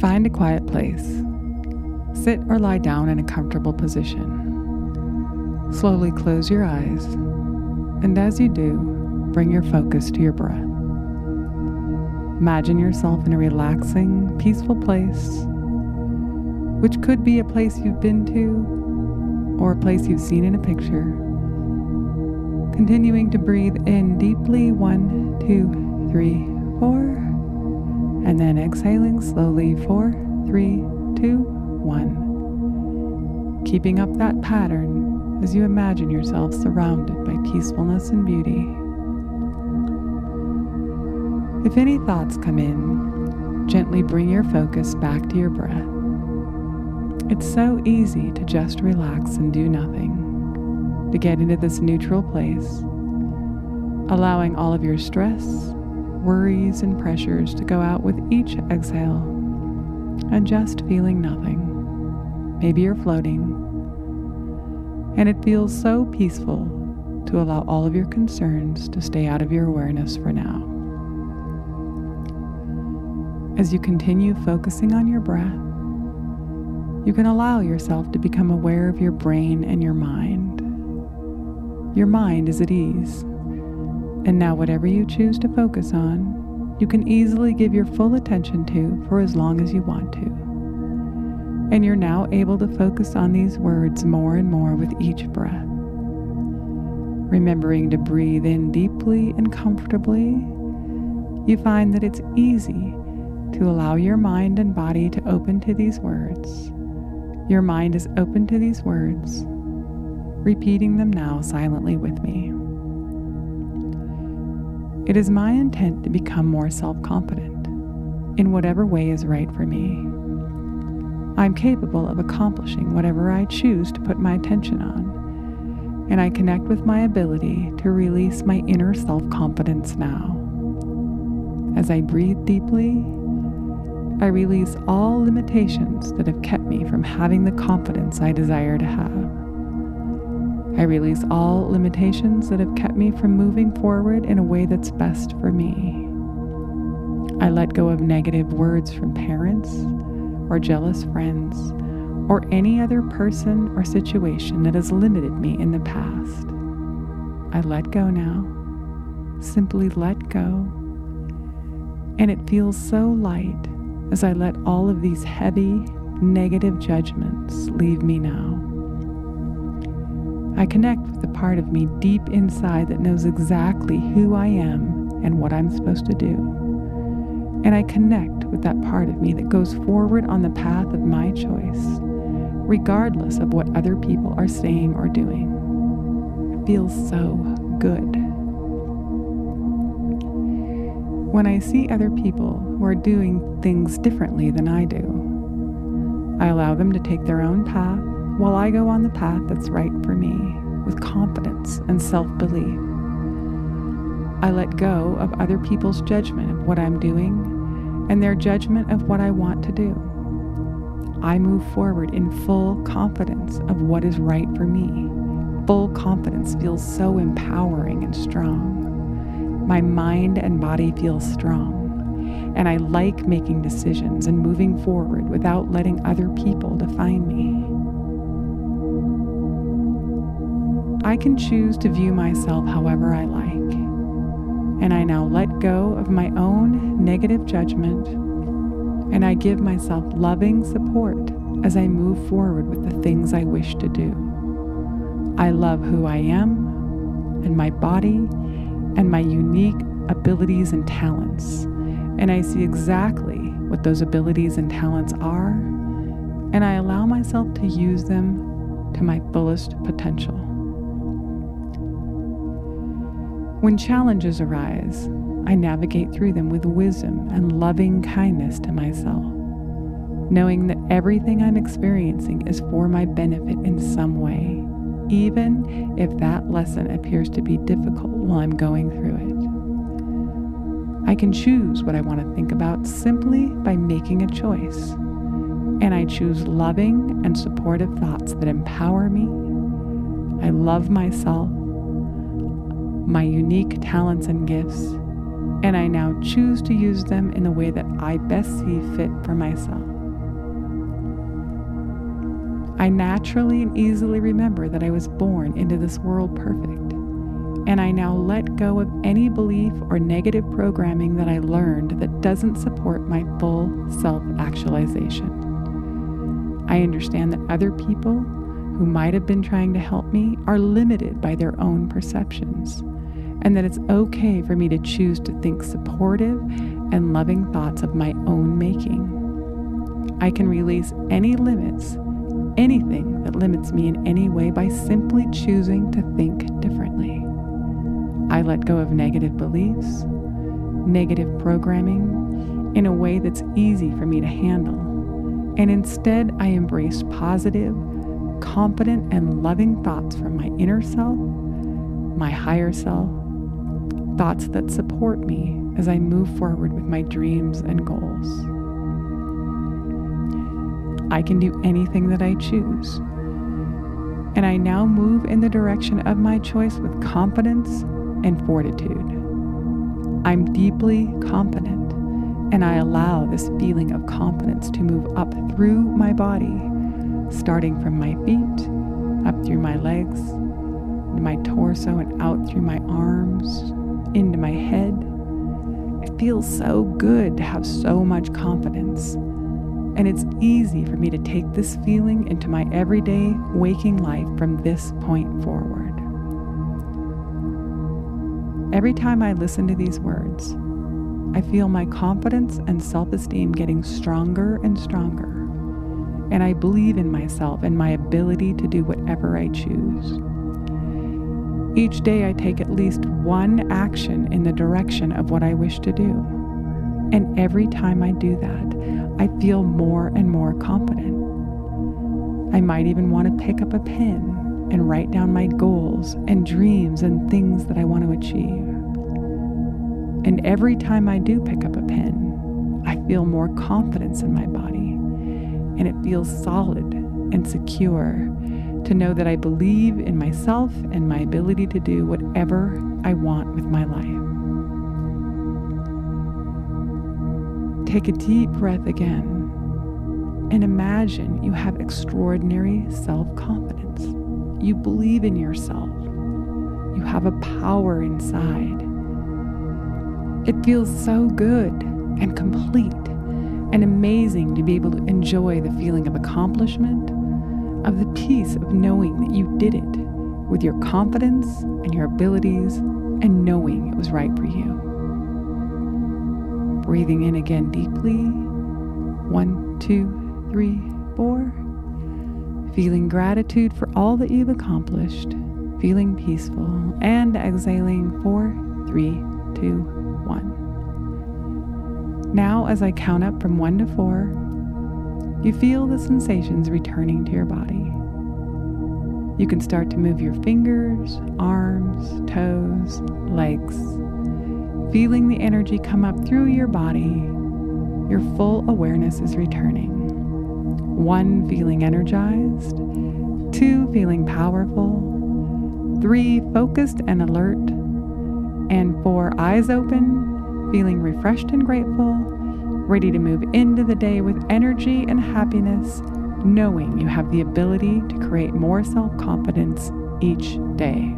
Find a quiet place. Sit or lie down in a comfortable position. Slowly close your eyes, and as you do, bring your focus to your breath. Imagine yourself in a relaxing, peaceful place, which could be a place you've been to or a place you've seen in a picture. Continuing to breathe in deeply one, two, three, four, and then exhaling slowly four, three, two, one. Keeping up that pattern as you imagine yourself surrounded by peacefulness and beauty. If any thoughts come in, gently bring your focus back to your breath. It's so easy to just relax and do nothing, to get into this neutral place, allowing all of your stress, worries, and pressures to go out with each exhale, and just feeling nothing. Maybe you're floating, and it feels so peaceful to allow all of your concerns to stay out of your awareness for now. As you continue focusing on your breath, you can allow yourself to become aware of your brain and your mind. Your mind is at ease, and now whatever you choose to focus on, you can easily give your full attention to for as long as you want to. And you're now able to focus on these words more and more with each breath. Remembering to breathe in deeply and comfortably, you find that it's easy to allow your mind and body to open to these words. Your mind is open to these words, repeating them now silently with me. It is my intent to become more self confident in whatever way is right for me. I'm capable of accomplishing whatever I choose to put my attention on, and I connect with my ability to release my inner self confidence now. As I breathe deeply I release all limitations that have kept me from having the confidence I desire to have. I release all limitations that have kept me from moving forward in a way that's best for me. I let go of negative words from parents or jealous friends or any other person or situation that has limited me in the past. I let go now. Simply let go. And it feels so light as I let all of these heavy, negative judgments leave me now. I connect with the part of me deep inside that knows exactly who I am and what I'm supposed to do. And I connect with that part of me that goes forward on the path of my choice, regardless of what other people are saying or doing. It feels so good. When I see other people who are doing things differently than I do, I allow them to take their own path while I go on the path that's right for me with confidence and self belief. I let go of other people's judgment of what I'm doing and their judgment of what I want to do. I move forward in full confidence of what is right for me. Full confidence feels so empowering and strong. My mind and body feel strong, and I like making decisions and moving forward without letting other people define me. I can choose to view myself however I like, and I now let go of my own negative judgment, and I give myself loving support as I move forward with the things I wish to do. I love who I am and my body and my unique abilities and talents. And I see exactly what those abilities and talents are, and I allow myself to use them to my fullest potential. When challenges arise, I navigate through them with wisdom and loving kindness to myself, knowing that everything I'm experiencing is for my benefit in some way even if that lesson appears to be difficult while I'm going through it. I can choose what I want to think about simply by making a choice. And I choose loving and supportive thoughts that empower me. I love myself, my unique talents and gifts, and I now choose to use them in the way that I best see fit for myself. I naturally and easily remember that I was born into this world perfect, and I now let go of any belief or negative programming that I learned that doesn't support my full self actualization. I understand that other people who might have been trying to help me are limited by their own perceptions, and that it's okay for me to choose to think supportive and loving thoughts of my own making. I can release any limits anything that limits me in any way by simply choosing to think differently. I let go of negative beliefs, negative programming in a way that's easy for me to handle, and instead I embrace positive, confident, and loving thoughts from my inner self, my higher self, thoughts that support me as I move forward with my dreams and goals. I can do anything that I choose. And I now move in the direction of my choice with confidence and fortitude. I'm deeply confident, and I allow this feeling of confidence to move up through my body, starting from my feet, up through my legs, my torso, and out through my arms, into my head. It feels so good to have so much confidence and it's easy for me to take this feeling into my everyday waking life from this point forward. Every time I listen to these words, I feel my confidence and self esteem getting stronger and stronger. And I believe in myself and my ability to do whatever I choose. Each day, I take at least one action in the direction of what I wish to do. And every time I do that, I feel more and more confident. I might even want to pick up a pen and write down my goals and dreams and things that I want to achieve. And every time I do pick up a pen, I feel more confidence in my body. And it feels solid and secure to know that I believe in myself and my ability to do whatever I want with my life. Take a deep breath again and imagine you have extraordinary self confidence. You believe in yourself. You have a power inside. It feels so good and complete and amazing to be able to enjoy the feeling of accomplishment, of the peace of knowing that you did it with your confidence and your abilities and knowing it was right for you. Breathing in again deeply. One, two, three, four. Feeling gratitude for all that you've accomplished. Feeling peaceful. And exhaling four, three, two, one. Now, as I count up from one to four, you feel the sensations returning to your body. You can start to move your fingers, arms, toes, legs feeling the energy come up through your body, your full awareness is returning. One, feeling energized. Two, feeling powerful. Three, focused and alert. And four, eyes open, feeling refreshed and grateful, ready to move into the day with energy and happiness, knowing you have the ability to create more self confidence each day.